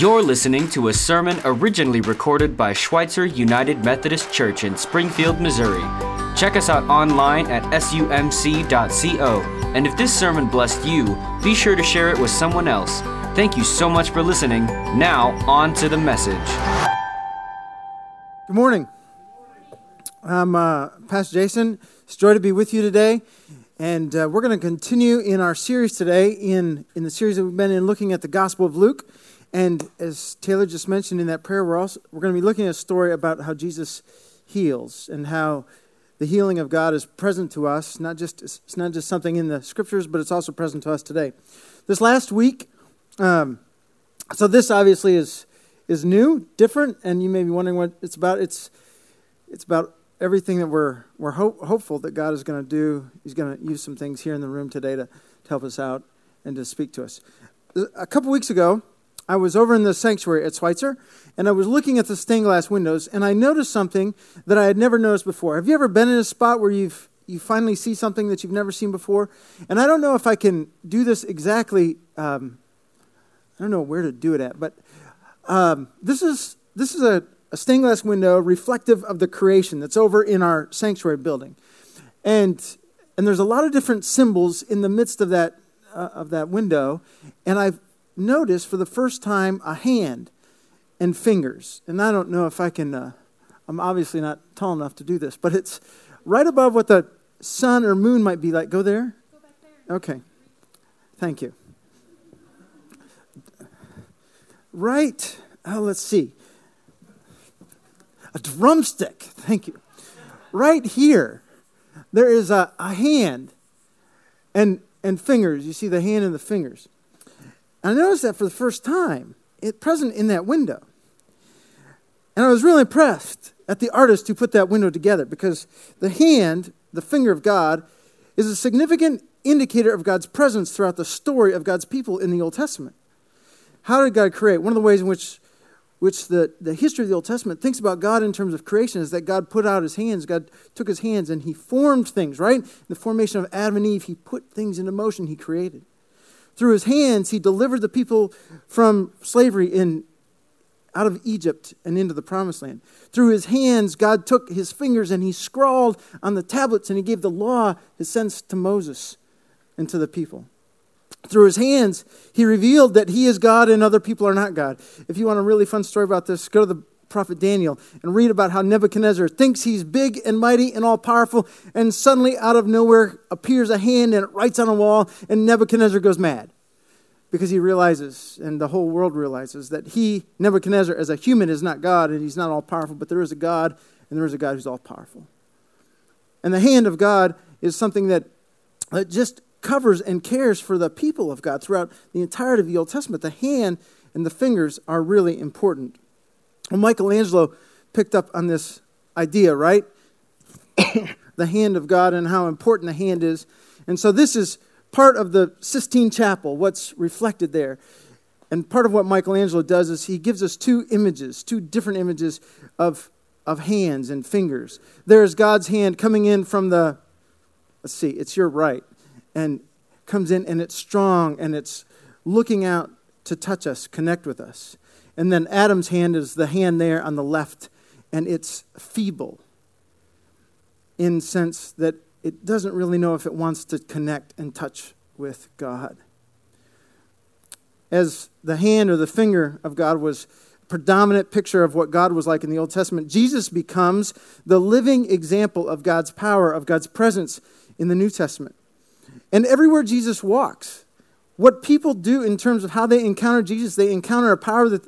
You're listening to a sermon originally recorded by Schweitzer United Methodist Church in Springfield, Missouri. Check us out online at sumc.co. And if this sermon blessed you, be sure to share it with someone else. Thank you so much for listening. Now, on to the message. Good morning. I'm uh, Pastor Jason. It's joy to be with you today. And uh, we're going to continue in our series today, in, in the series that we've been in, looking at the Gospel of Luke. And as Taylor just mentioned in that prayer, we're also we're going to be looking at a story about how Jesus heals and how the healing of God is present to us. Not just it's not just something in the scriptures, but it's also present to us today. This last week, um, so this obviously is is new, different, and you may be wondering what it's about. It's it's about everything that we're we're hope, hopeful that God is going to do. He's going to use some things here in the room today to, to help us out and to speak to us. A couple weeks ago, I was over in the sanctuary at Schweitzer, and I was looking at the stained glass windows, and I noticed something that I had never noticed before. Have you ever been in a spot where you've you finally see something that you've never seen before? And I don't know if I can do this exactly. Um, I don't know where to do it at, but um, this is this is a, a stained glass window reflective of the creation that's over in our sanctuary building, and and there's a lot of different symbols in the midst of that uh, of that window, and I've notice for the first time a hand and fingers. And I don't know if I can, uh, I'm obviously not tall enough to do this, but it's right above what the sun or moon might be like. Go there? Okay. Thank you. Right, oh, let's see. A drumstick. Thank you. Right here, there is a, a hand and, and fingers. You see the hand and the fingers. I noticed that for the first time, it present in that window. And I was really impressed at the artist who put that window together because the hand, the finger of God, is a significant indicator of God's presence throughout the story of God's people in the Old Testament. How did God create? One of the ways in which, which the, the history of the Old Testament thinks about God in terms of creation is that God put out his hands, God took his hands and he formed things, right? In the formation of Adam and Eve, he put things into motion, he created. Through his hands, he delivered the people from slavery in, out of Egypt and into the promised land. Through his hands, God took his fingers and he scrawled on the tablets and he gave the law, his sense to Moses and to the people. Through his hands, he revealed that he is God and other people are not God. If you want a really fun story about this, go to the prophet Daniel and read about how Nebuchadnezzar thinks he's big and mighty and all powerful, and suddenly out of nowhere appears a hand and it writes on a wall, and Nebuchadnezzar goes mad because he realizes, and the whole world realizes, that he, Nebuchadnezzar, as a human, is not God and he's not all powerful, but there is a God and there is a God who's all powerful. And the hand of God is something that, just covers and cares for the people of God throughout the entirety of the Old Testament. The hand and the fingers are really important. Well, Michelangelo picked up on this idea, right? the hand of God and how important the hand is. And so this is part of the Sistine Chapel, what's reflected there. And part of what Michelangelo does is he gives us two images, two different images of, of hands and fingers. There's God's hand coming in from the, let's see, it's your right, and comes in and it's strong and it's looking out to touch us, connect with us. And then Adam's hand is the hand there on the left, and it's feeble in sense that it doesn't really know if it wants to connect and touch with God. As the hand or the finger of God was predominant picture of what God was like in the Old Testament, Jesus becomes the living example of God's power, of God's presence in the New Testament. And everywhere Jesus walks, what people do in terms of how they encounter Jesus, they encounter a power that,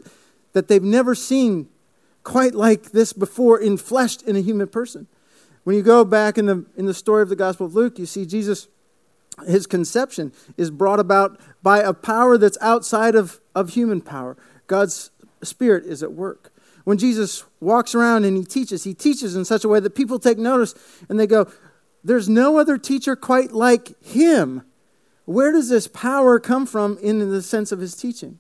that they've never seen quite like this before, in infleshed in a human person. When you go back in the, in the story of the Gospel of Luke, you see Jesus, his conception is brought about by a power that's outside of, of human power. God's Spirit is at work. When Jesus walks around and he teaches, he teaches in such a way that people take notice and they go, There's no other teacher quite like him. Where does this power come from in the sense of his teaching?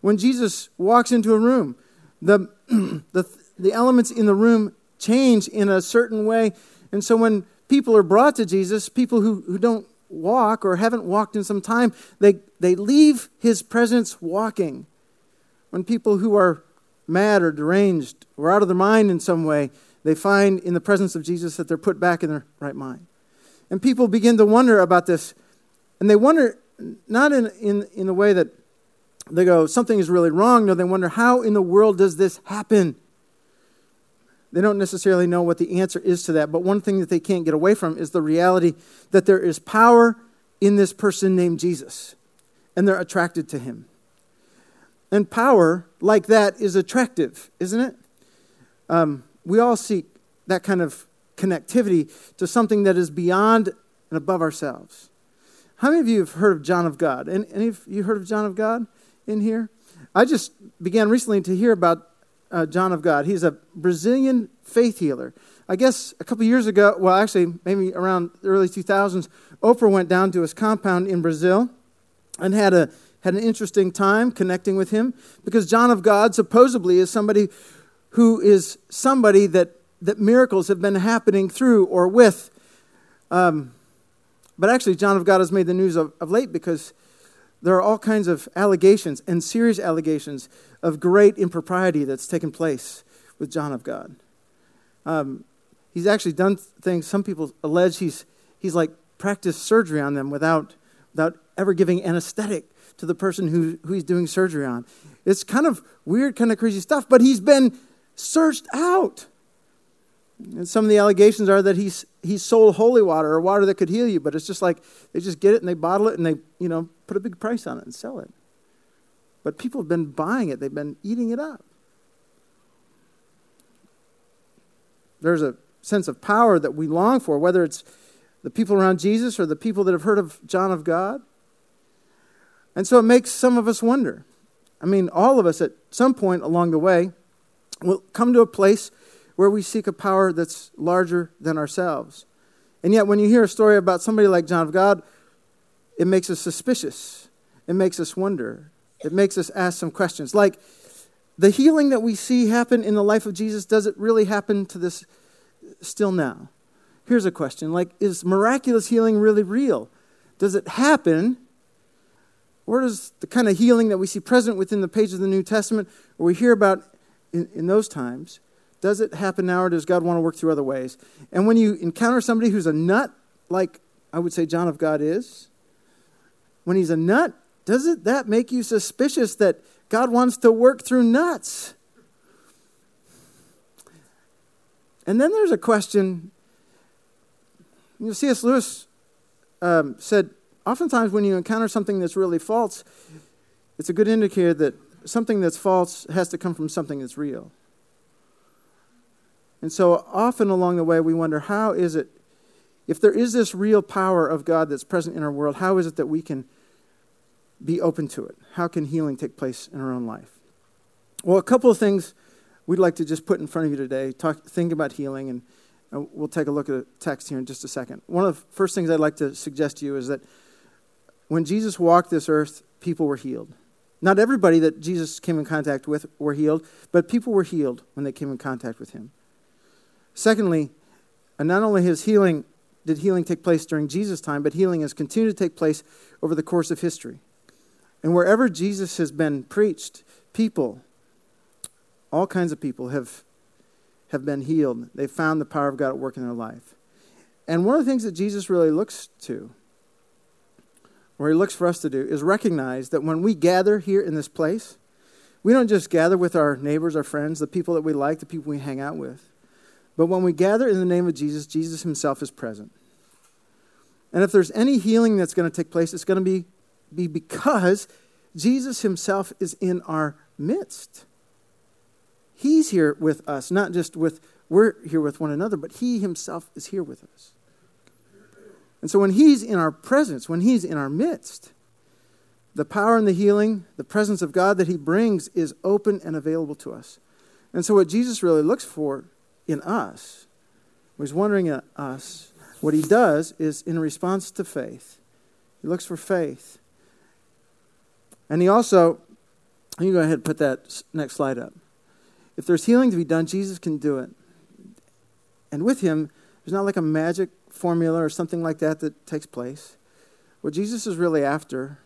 When Jesus walks into a room, the, the, the elements in the room change in a certain way. And so when people are brought to Jesus, people who, who don't walk or haven't walked in some time, they, they leave his presence walking when people who are mad or deranged or out of their mind in some way, they find in the presence of Jesus that they're put back in their right mind. And people begin to wonder about this. And they wonder not in, in, in the way that they go, something is really wrong. No, they wonder, how in the world does this happen? They don't necessarily know what the answer is to that, but one thing that they can't get away from is the reality that there is power in this person named Jesus, and they're attracted to him. And power like that is attractive, isn't it? Um, we all seek that kind of connectivity to something that is beyond and above ourselves. How many of you have heard of John of God? Any, any of you heard of John of God in here? I just began recently to hear about uh, John of God. He's a Brazilian faith healer. I guess a couple years ago, well, actually, maybe around the early 2000s, Oprah went down to his compound in Brazil and had, a, had an interesting time connecting with him because John of God supposedly is somebody who is somebody that, that miracles have been happening through or with. Um, but actually, John of God has made the news of, of late because there are all kinds of allegations and serious allegations of great impropriety that's taken place with John of God. Um, he's actually done things, some people allege he's, he's like practiced surgery on them without, without ever giving anesthetic to the person who, who he's doing surgery on. It's kind of weird, kind of crazy stuff, but he's been searched out. And some of the allegations are that he's, he's sold holy water or water that could heal you, but it's just like they just get it and they bottle it and they, you know, put a big price on it and sell it. But people have been buying it, they've been eating it up. There's a sense of power that we long for, whether it's the people around Jesus or the people that have heard of John of God. And so it makes some of us wonder. I mean, all of us at some point along the way will come to a place where we seek a power that's larger than ourselves. And yet, when you hear a story about somebody like John of God, it makes us suspicious. It makes us wonder. It makes us ask some questions. Like, the healing that we see happen in the life of Jesus, does it really happen to this still now? Here's a question like, is miraculous healing really real? Does it happen? Or does the kind of healing that we see present within the pages of the New Testament, or we hear about in, in those times, does it happen now, or does God want to work through other ways? And when you encounter somebody who's a nut, like I would say John of God is, when he's a nut, does it that make you suspicious that God wants to work through nuts? And then there's a question. You know, C.S. Lewis um, said, oftentimes when you encounter something that's really false, it's a good indicator that something that's false has to come from something that's real. And so often along the way, we wonder how is it, if there is this real power of God that's present in our world, how is it that we can be open to it? How can healing take place in our own life? Well, a couple of things we'd like to just put in front of you today. Talk, think about healing, and uh, we'll take a look at a text here in just a second. One of the first things I'd like to suggest to you is that when Jesus walked this earth, people were healed. Not everybody that Jesus came in contact with were healed, but people were healed when they came in contact with him. Secondly, and not only his healing did healing take place during Jesus' time, but healing has continued to take place over the course of history. And wherever Jesus has been preached, people, all kinds of people have, have been healed. They've found the power of God at work in their life. And one of the things that Jesus really looks to, or he looks for us to do, is recognize that when we gather here in this place, we don't just gather with our neighbors, our friends, the people that we like, the people we hang out with. But when we gather in the name of Jesus, Jesus himself is present. And if there's any healing that's going to take place, it's going to be, be because Jesus himself is in our midst. He's here with us, not just with, we're here with one another, but he himself is here with us. And so when he's in our presence, when he's in our midst, the power and the healing, the presence of God that he brings is open and available to us. And so what Jesus really looks for in us, he's wondering at us, what he does is in response to faith. He looks for faith. And he also, you go ahead and put that next slide up. If there's healing to be done, Jesus can do it. And with him, there's not like a magic formula or something like that that takes place. What Jesus is really after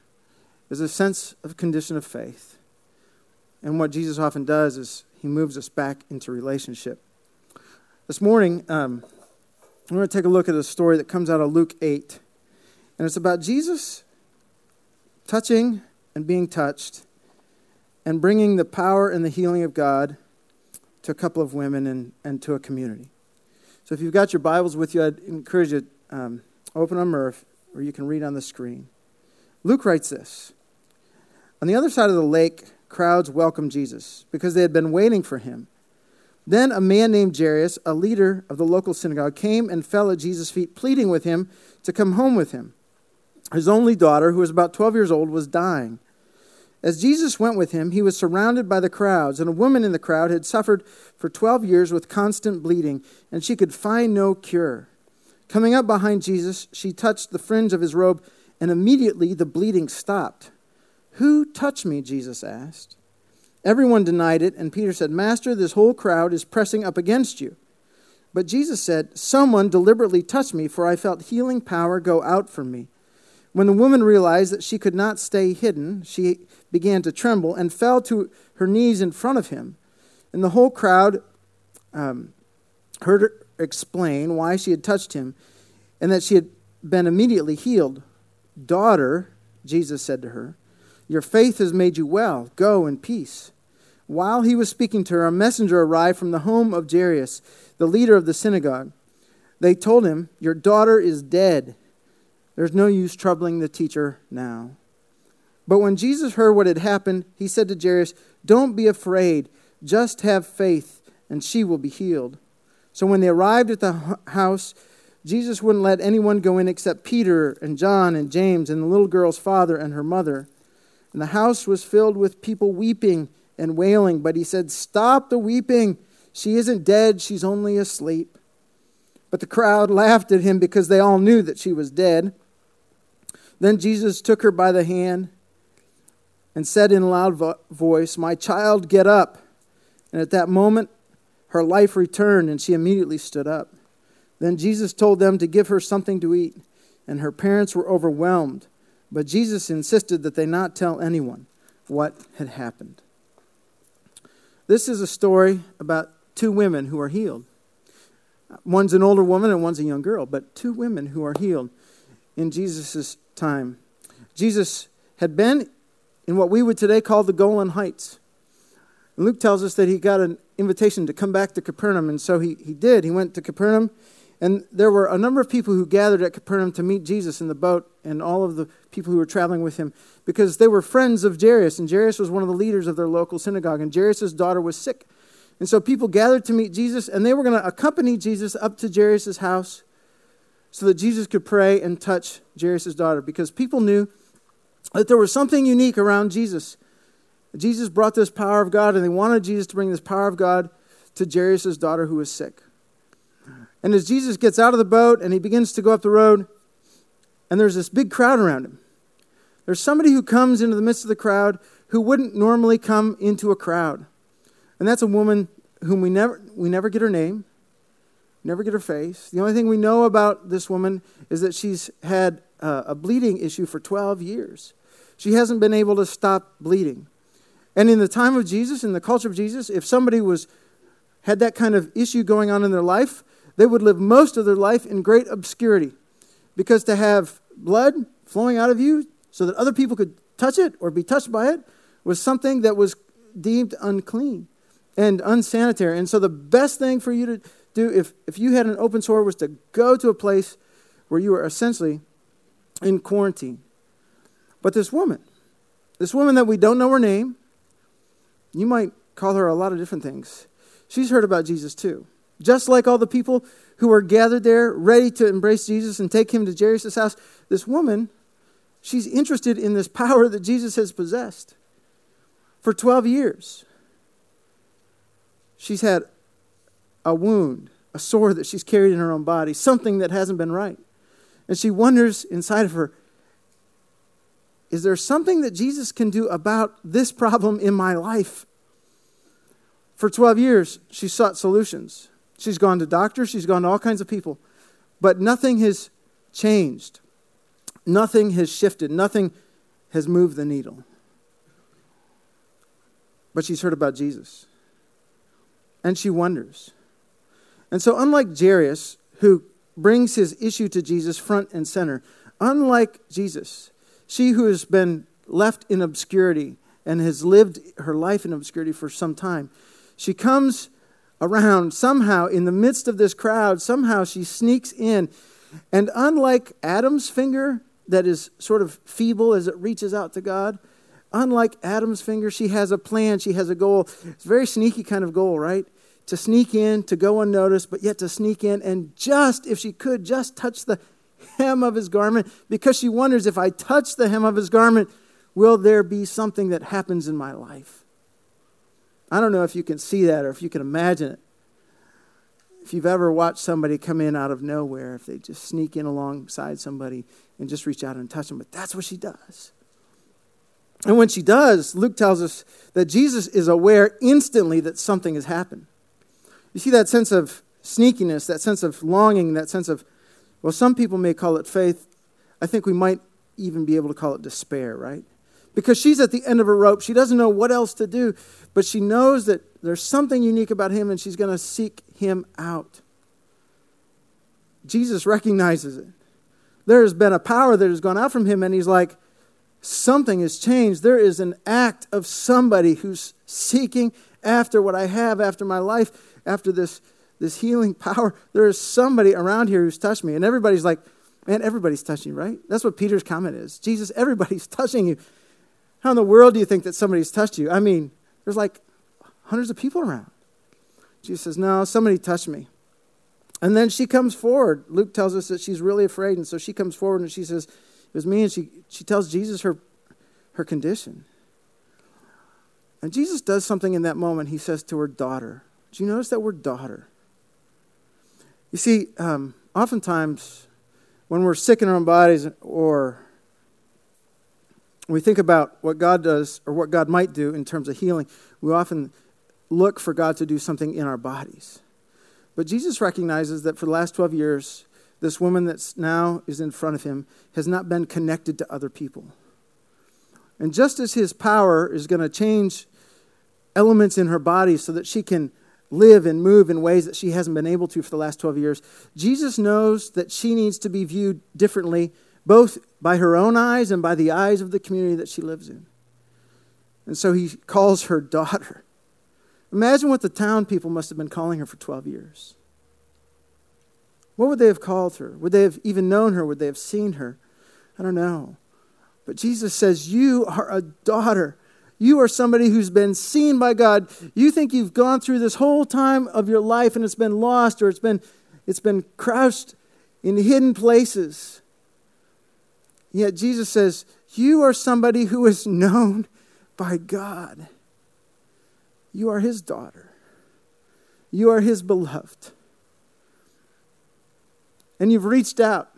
is a sense of condition of faith. And what Jesus often does is he moves us back into relationship. This morning, um, I'm going to take a look at a story that comes out of Luke 8. And it's about Jesus touching and being touched and bringing the power and the healing of God to a couple of women and, and to a community. So if you've got your Bibles with you, I'd encourage you to um, open them or, if, or you can read on the screen. Luke writes this On the other side of the lake, crowds welcomed Jesus because they had been waiting for him. Then a man named Jairus, a leader of the local synagogue, came and fell at Jesus' feet, pleading with him to come home with him. His only daughter, who was about 12 years old, was dying. As Jesus went with him, he was surrounded by the crowds, and a woman in the crowd had suffered for 12 years with constant bleeding, and she could find no cure. Coming up behind Jesus, she touched the fringe of his robe, and immediately the bleeding stopped. Who touched me? Jesus asked. Everyone denied it, and Peter said, Master, this whole crowd is pressing up against you. But Jesus said, Someone deliberately touched me, for I felt healing power go out from me. When the woman realized that she could not stay hidden, she began to tremble and fell to her knees in front of him. And the whole crowd um, heard her explain why she had touched him and that she had been immediately healed. Daughter, Jesus said to her, Your faith has made you well. Go in peace. While he was speaking to her, a messenger arrived from the home of Jairus, the leader of the synagogue. They told him, Your daughter is dead. There's no use troubling the teacher now. But when Jesus heard what had happened, he said to Jairus, Don't be afraid, just have faith, and she will be healed. So when they arrived at the house, Jesus wouldn't let anyone go in except Peter and John and James and the little girl's father and her mother. And the house was filled with people weeping and wailing, but he said, Stop the weeping. She isn't dead, she's only asleep. But the crowd laughed at him because they all knew that she was dead. Then Jesus took her by the hand and said in a loud vo- voice, My child, get up. And at that moment, her life returned, and she immediately stood up. Then Jesus told them to give her something to eat, and her parents were overwhelmed. But Jesus insisted that they not tell anyone what had happened. This is a story about two women who are healed. One's an older woman and one's a young girl, but two women who are healed in Jesus' time. Jesus had been in what we would today call the Golan Heights. And Luke tells us that he got an invitation to come back to Capernaum, and so he, he did. He went to Capernaum, and there were a number of people who gathered at Capernaum to meet Jesus in the boat and all of the people who were traveling with him because they were friends of Jairus, and Jairus was one of the leaders of their local synagogue, and Jairus' daughter was sick. And so people gathered to meet Jesus, and they were going to accompany Jesus up to Jairus' house so that Jesus could pray and touch Jairus' daughter because people knew that there was something unique around Jesus. Jesus brought this power of God, and they wanted Jesus to bring this power of God to Jairus' daughter who was sick. And as Jesus gets out of the boat and he begins to go up the road, and there's this big crowd around him. There's somebody who comes into the midst of the crowd who wouldn't normally come into a crowd. And that's a woman whom we never, we never get her name, never get her face. The only thing we know about this woman is that she's had uh, a bleeding issue for 12 years. She hasn't been able to stop bleeding. And in the time of Jesus, in the culture of Jesus, if somebody was had that kind of issue going on in their life, they would live most of their life in great obscurity. Because to have blood flowing out of you so that other people could touch it or be touched by it was something that was deemed unclean and unsanitary. And so the best thing for you to do if, if you had an open sore was to go to a place where you were essentially in quarantine. But this woman, this woman that we don't know her name, you might call her a lot of different things. She's heard about Jesus too. Just like all the people who were gathered there ready to embrace Jesus and take him to Jairus' house, this woman, she's interested in this power that Jesus has possessed. For 12 years, she's had a wound, a sore that she's carried in her own body, something that hasn't been right. And she wonders inside of her is there something that Jesus can do about this problem in my life? For 12 years, she sought solutions. She's gone to doctors, she's gone to all kinds of people, but nothing has changed. Nothing has shifted. Nothing has moved the needle. but she's heard about Jesus. And she wonders. And so, unlike Jairus, who brings his issue to Jesus front and center, unlike Jesus, she who has been left in obscurity and has lived her life in obscurity for some time, she comes around somehow in the midst of this crowd, somehow she sneaks in. And unlike Adam's finger, that is sort of feeble as it reaches out to God, unlike Adam's finger, she has a plan, she has a goal. It's a very sneaky kind of goal, right? To sneak in, to go unnoticed, but yet to sneak in and just, if she could, just touch the hem of his garment because she wonders if I touch the hem of his garment, will there be something that happens in my life? I don't know if you can see that or if you can imagine it. If you've ever watched somebody come in out of nowhere, if they just sneak in alongside somebody and just reach out and touch them, but that's what she does. And when she does, Luke tells us that Jesus is aware instantly that something has happened. You see that sense of sneakiness, that sense of longing, that sense of, well, some people may call it faith. I think we might even be able to call it despair, right? Because she's at the end of her rope. She doesn't know what else to do, but she knows that there's something unique about him and she's going to seek him out. Jesus recognizes it. There has been a power that has gone out from him, and he's like, something has changed. There is an act of somebody who's seeking after what I have, after my life, after this, this healing power. There is somebody around here who's touched me. And everybody's like, man, everybody's touching right? That's what Peter's comment is. Jesus, everybody's touching you. How in the world do you think that somebody's touched you? I mean, there's like hundreds of people around. Jesus says, no, somebody touched me. And then she comes forward. Luke tells us that she's really afraid. And so she comes forward and she says, it was me, and she, she tells Jesus her, her condition. And Jesus does something in that moment. He says to her, daughter. Do you notice that word daughter? You see, um, oftentimes when we're sick in our own bodies or we think about what God does or what God might do in terms of healing, we often look for God to do something in our bodies. But Jesus recognizes that for the last 12 years, this woman that's now is in front of him has not been connected to other people. And just as his power is going to change elements in her body so that she can live and move in ways that she hasn't been able to for the last 12 years, Jesus knows that she needs to be viewed differently, both by her own eyes and by the eyes of the community that she lives in. And so he calls her daughter. Imagine what the town people must have been calling her for 12 years. What would they have called her? Would they have even known her? Would they have seen her? I don't know. But Jesus says, You are a daughter. You are somebody who's been seen by God. You think you've gone through this whole time of your life and it's been lost or it's been, it's been crouched in hidden places. Yet Jesus says, You are somebody who is known by God. You are his daughter. You are his beloved and you've reached out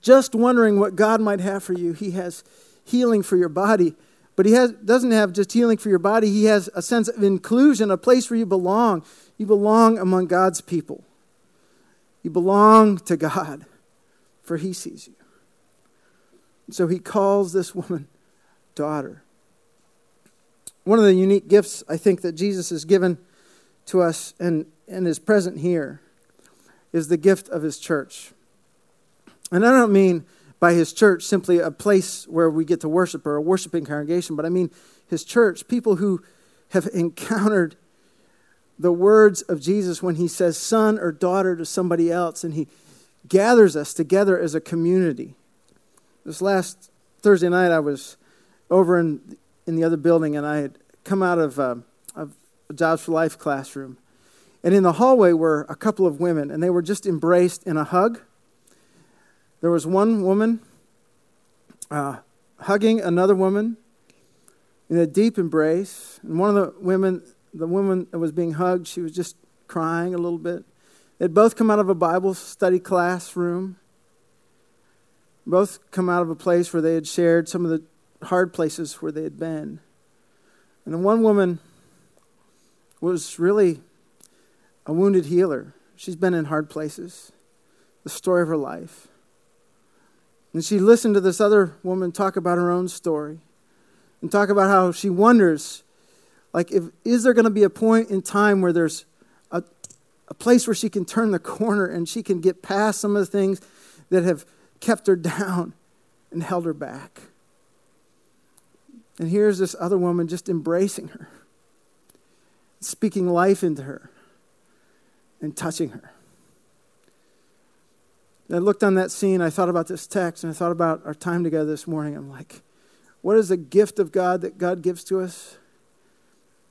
just wondering what God might have for you. He has healing for your body, but He has, doesn't have just healing for your body, He has a sense of inclusion, a place where you belong. You belong among God's people. You belong to God, for He sees you. So He calls this woman daughter. One of the unique gifts I think that Jesus has given to us and, and is present here is the gift of his church. And I don't mean by his church simply a place where we get to worship or a worshiping congregation, but I mean his church, people who have encountered the words of Jesus when he says son or daughter to somebody else and he gathers us together as a community. This last Thursday night, I was over in, in the other building and I had come out of, uh, of a Jobs for Life classroom. And in the hallway were a couple of women, and they were just embraced in a hug. There was one woman uh, hugging another woman in a deep embrace. And one of the women, the woman that was being hugged, she was just crying a little bit. They'd both come out of a Bible study classroom, both come out of a place where they had shared some of the hard places where they had been. And the one woman was really a wounded healer. She's been in hard places, the story of her life. And she listened to this other woman talk about her own story and talk about how she wonders Like, if, is there going to be a point in time where there's a, a place where she can turn the corner and she can get past some of the things that have kept her down and held her back? And here's this other woman just embracing her, speaking life into her, and touching her. And I looked on that scene, I thought about this text, and I thought about our time together this morning. I'm like, what is the gift of God that God gives to us?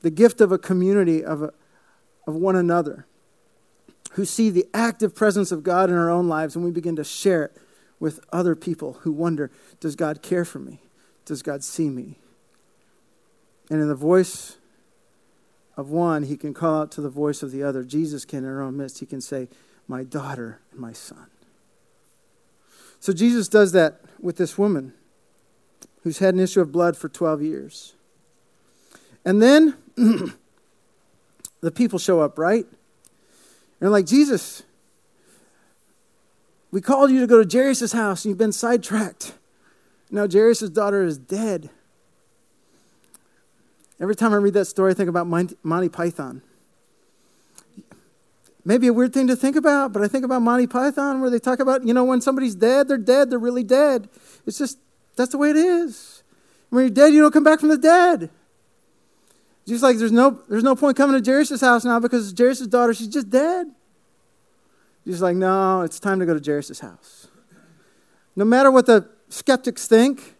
The gift of a community, of, a, of one another, who see the active presence of God in our own lives, and we begin to share it with other people who wonder Does God care for me? Does God see me? And in the voice of one, he can call out to the voice of the other. Jesus can, in our own midst, he can say, My daughter and my son. So Jesus does that with this woman who's had an issue of blood for 12 years. And then the people show up, right? And they're like, Jesus, we called you to go to Jairus' house and you've been sidetracked. Now Jairus' daughter is dead. Every time I read that story, I think about Monty Python. Maybe a weird thing to think about, but I think about Monty Python where they talk about, you know, when somebody's dead, they're dead, they're really dead. It's just, that's the way it is. When you're dead, you don't come back from the dead. Just like there's no, there's no point coming to Jairus' house now because Jairus' daughter, she's just dead. He's like, no, it's time to go to Jairus' house. No matter what the skeptics think,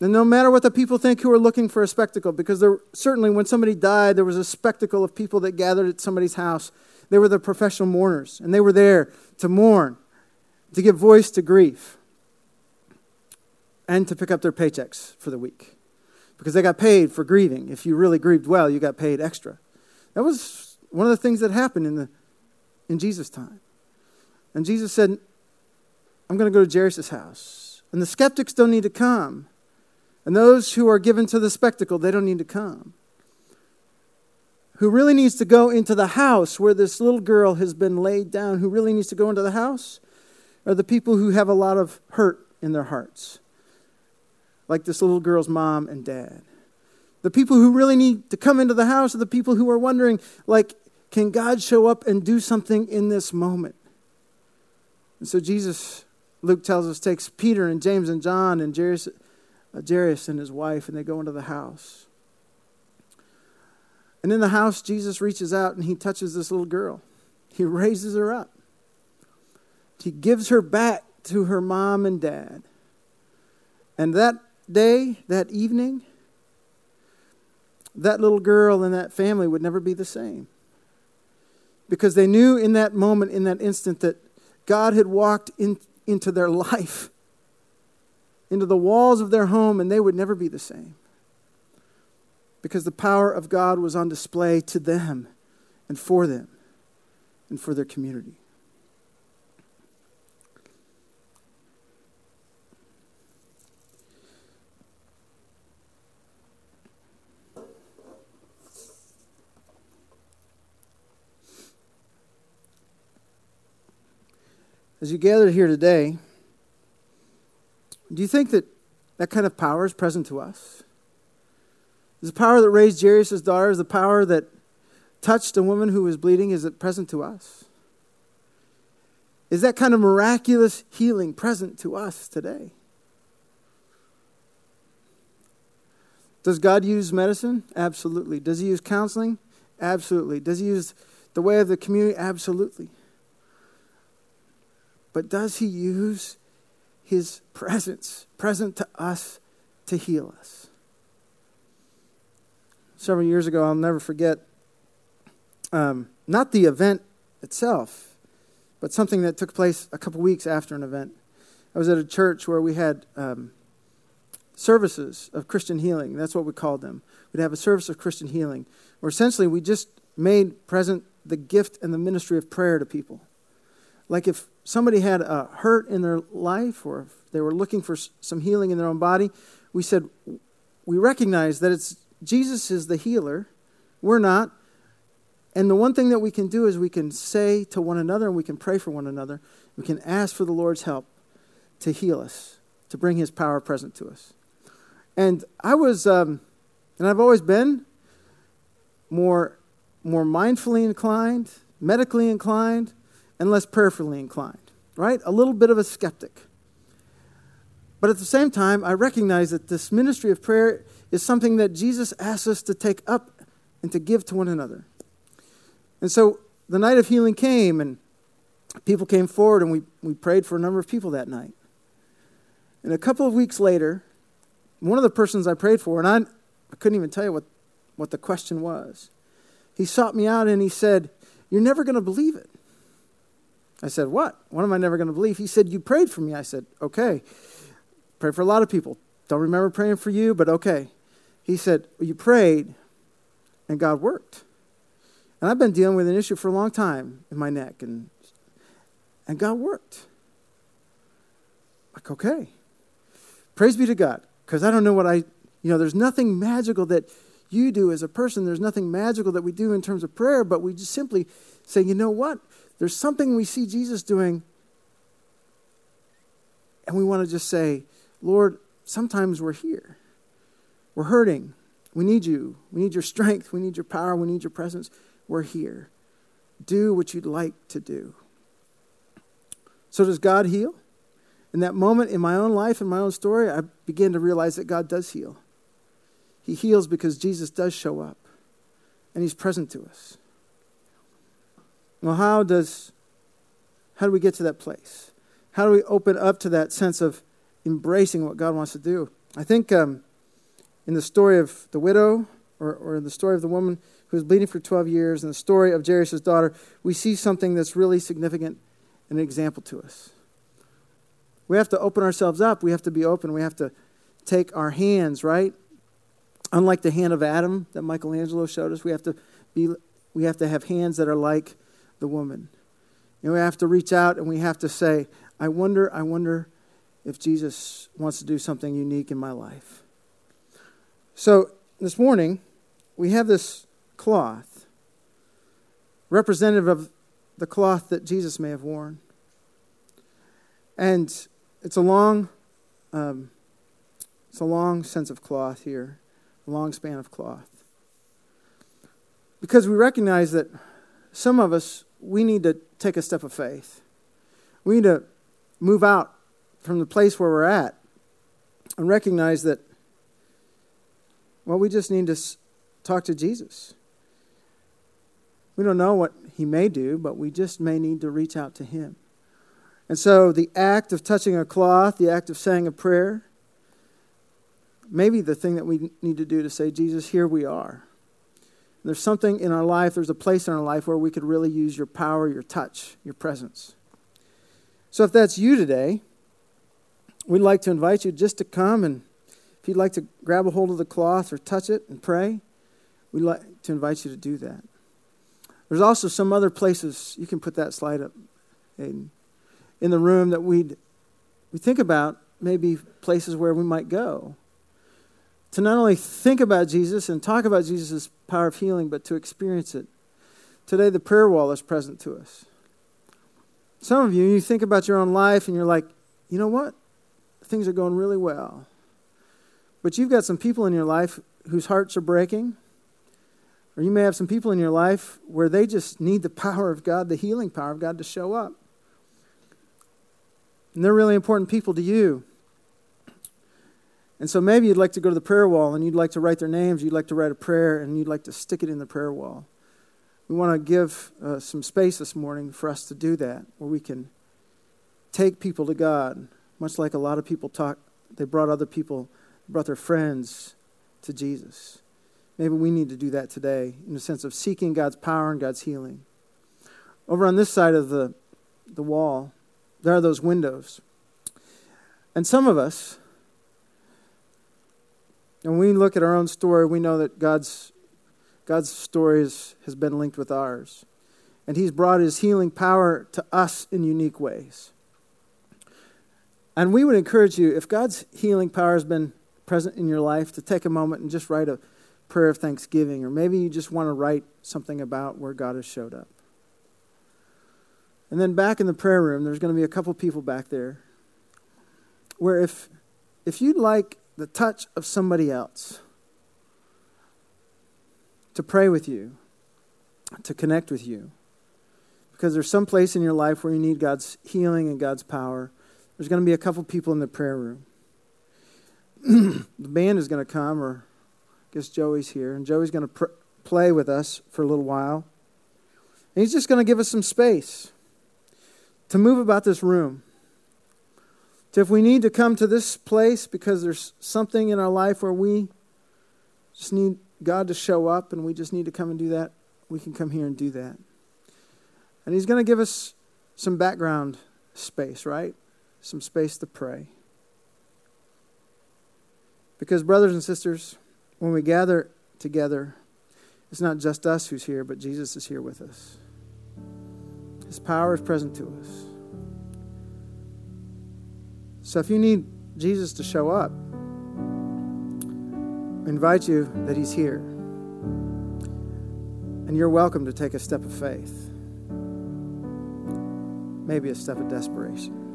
and no matter what the people think who are looking for a spectacle, because there certainly when somebody died, there was a spectacle of people that gathered at somebody's house. They were the professional mourners, and they were there to mourn, to give voice to grief, and to pick up their paychecks for the week. Because they got paid for grieving. If you really grieved well, you got paid extra. That was one of the things that happened in, the, in Jesus' time. And Jesus said, I'm going to go to Jairus' house. And the skeptics don't need to come and those who are given to the spectacle, they don't need to come. Who really needs to go into the house where this little girl has been laid down, who really needs to go into the house, are the people who have a lot of hurt in their hearts, like this little girl's mom and dad. The people who really need to come into the house are the people who are wondering, like, can God show up and do something in this moment? And so Jesus, Luke tells us, takes Peter and James and John and Jairus uh, Jairus and his wife, and they go into the house. And in the house, Jesus reaches out and he touches this little girl. He raises her up. He gives her back to her mom and dad. And that day, that evening, that little girl and that family would never be the same. Because they knew in that moment, in that instant, that God had walked in, into their life into the walls of their home, and they would never be the same. Because the power of God was on display to them and for them and for their community. As you gathered here today, do you think that that kind of power is present to us? Is the power that raised Jairus' daughter, is the power that touched a woman who was bleeding, is it present to us? Is that kind of miraculous healing present to us today? Does God use medicine? Absolutely. Does He use counseling? Absolutely. Does He use the way of the community? Absolutely. But does He use his presence, present to us to heal us. Several years ago, I'll never forget, um, not the event itself, but something that took place a couple weeks after an event. I was at a church where we had um, services of Christian healing. That's what we called them. We'd have a service of Christian healing, where essentially we just made present the gift and the ministry of prayer to people. Like if somebody had a hurt in their life or if they were looking for some healing in their own body, we said, we recognize that it's Jesus is the healer. We're not. And the one thing that we can do is we can say to one another and we can pray for one another. We can ask for the Lord's help to heal us, to bring his power present to us. And I was, um, and I've always been more, more mindfully inclined, medically inclined, and less prayerfully inclined, right? A little bit of a skeptic. But at the same time, I recognize that this ministry of prayer is something that Jesus asks us to take up and to give to one another. And so the night of healing came, and people came forward, and we, we prayed for a number of people that night. And a couple of weeks later, one of the persons I prayed for, and I, I couldn't even tell you what, what the question was, he sought me out and he said, You're never going to believe it. I said, What? What am I never going to believe? He said, You prayed for me. I said, Okay. Pray for a lot of people. Don't remember praying for you, but okay. He said, well, You prayed, and God worked. And I've been dealing with an issue for a long time in my neck, and, and God worked. Like, okay. Praise be to God, because I don't know what I, you know, there's nothing magical that you do as a person. There's nothing magical that we do in terms of prayer, but we just simply say, you know what? There's something we see Jesus doing, and we want to just say, Lord, sometimes we're here. We're hurting. We need you. We need your strength. We need your power. We need your presence. We're here. Do what you'd like to do. So, does God heal? In that moment in my own life and my own story, I began to realize that God does heal. He heals because Jesus does show up and he's present to us. Well, how does how do we get to that place? How do we open up to that sense of embracing what God wants to do? I think um, in the story of the widow, or, or the story of the woman who was bleeding for 12 years, and the story of Jairus' daughter, we see something that's really significant and an example to us. We have to open ourselves up. We have to be open. We have to take our hands, right? Unlike the hand of Adam that Michelangelo showed us, we have to be we have to have hands that are like the woman. And we have to reach out and we have to say, I wonder, I wonder if Jesus wants to do something unique in my life. So this morning, we have this cloth, representative of the cloth that Jesus may have worn. And it's a long, um, it's a long sense of cloth here, a long span of cloth. Because we recognize that some of us, we need to take a step of faith. We need to move out from the place where we're at and recognize that, well, we just need to talk to Jesus. We don't know what he may do, but we just may need to reach out to him. And so the act of touching a cloth, the act of saying a prayer, maybe the thing that we need to do to say, Jesus, here we are. There's something in our life, there's a place in our life where we could really use your power, your touch, your presence. So if that's you today, we'd like to invite you just to come and if you'd like to grab a hold of the cloth or touch it and pray, we'd like to invite you to do that. There's also some other places, you can put that slide up, Aiden in the room that we'd we think about maybe places where we might go to not only think about Jesus and talk about Jesus' power of healing, but to experience it. Today, the prayer wall is present to us. Some of you, you think about your own life and you're like, you know what? Things are going really well. But you've got some people in your life whose hearts are breaking. Or you may have some people in your life where they just need the power of God, the healing power of God to show up. And they're really important people to you. And so maybe you'd like to go to the prayer wall and you'd like to write their names, you'd like to write a prayer, and you'd like to stick it in the prayer wall. We want to give uh, some space this morning for us to do that, where we can take people to God, much like a lot of people talk. They brought other people, brought their friends to Jesus. Maybe we need to do that today in the sense of seeking God's power and God's healing. Over on this side of the, the wall, there are those windows. And some of us, when we look at our own story, we know that God's, God's story is, has been linked with ours. And He's brought His healing power to us in unique ways. And we would encourage you, if God's healing power has been present in your life, to take a moment and just write a prayer of thanksgiving. Or maybe you just want to write something about where God has showed up. And then back in the prayer room, there's going to be a couple people back there where if, if you'd like the touch of somebody else to pray with you, to connect with you. Because there's some place in your life where you need God's healing and God's power. There's going to be a couple people in the prayer room. the band is going to come, or I guess Joey's here, and Joey's going to pr- play with us for a little while. And he's just going to give us some space to move about this room. To if we need to come to this place because there's something in our life where we just need God to show up and we just need to come and do that, we can come here and do that. And He's going to give us some background space, right? Some space to pray. Because, brothers and sisters, when we gather together, it's not just us who's here, but Jesus is here with us. His power is present to us. So if you need Jesus to show up, I invite you that He's here. And you're welcome to take a step of faith, maybe a step of desperation.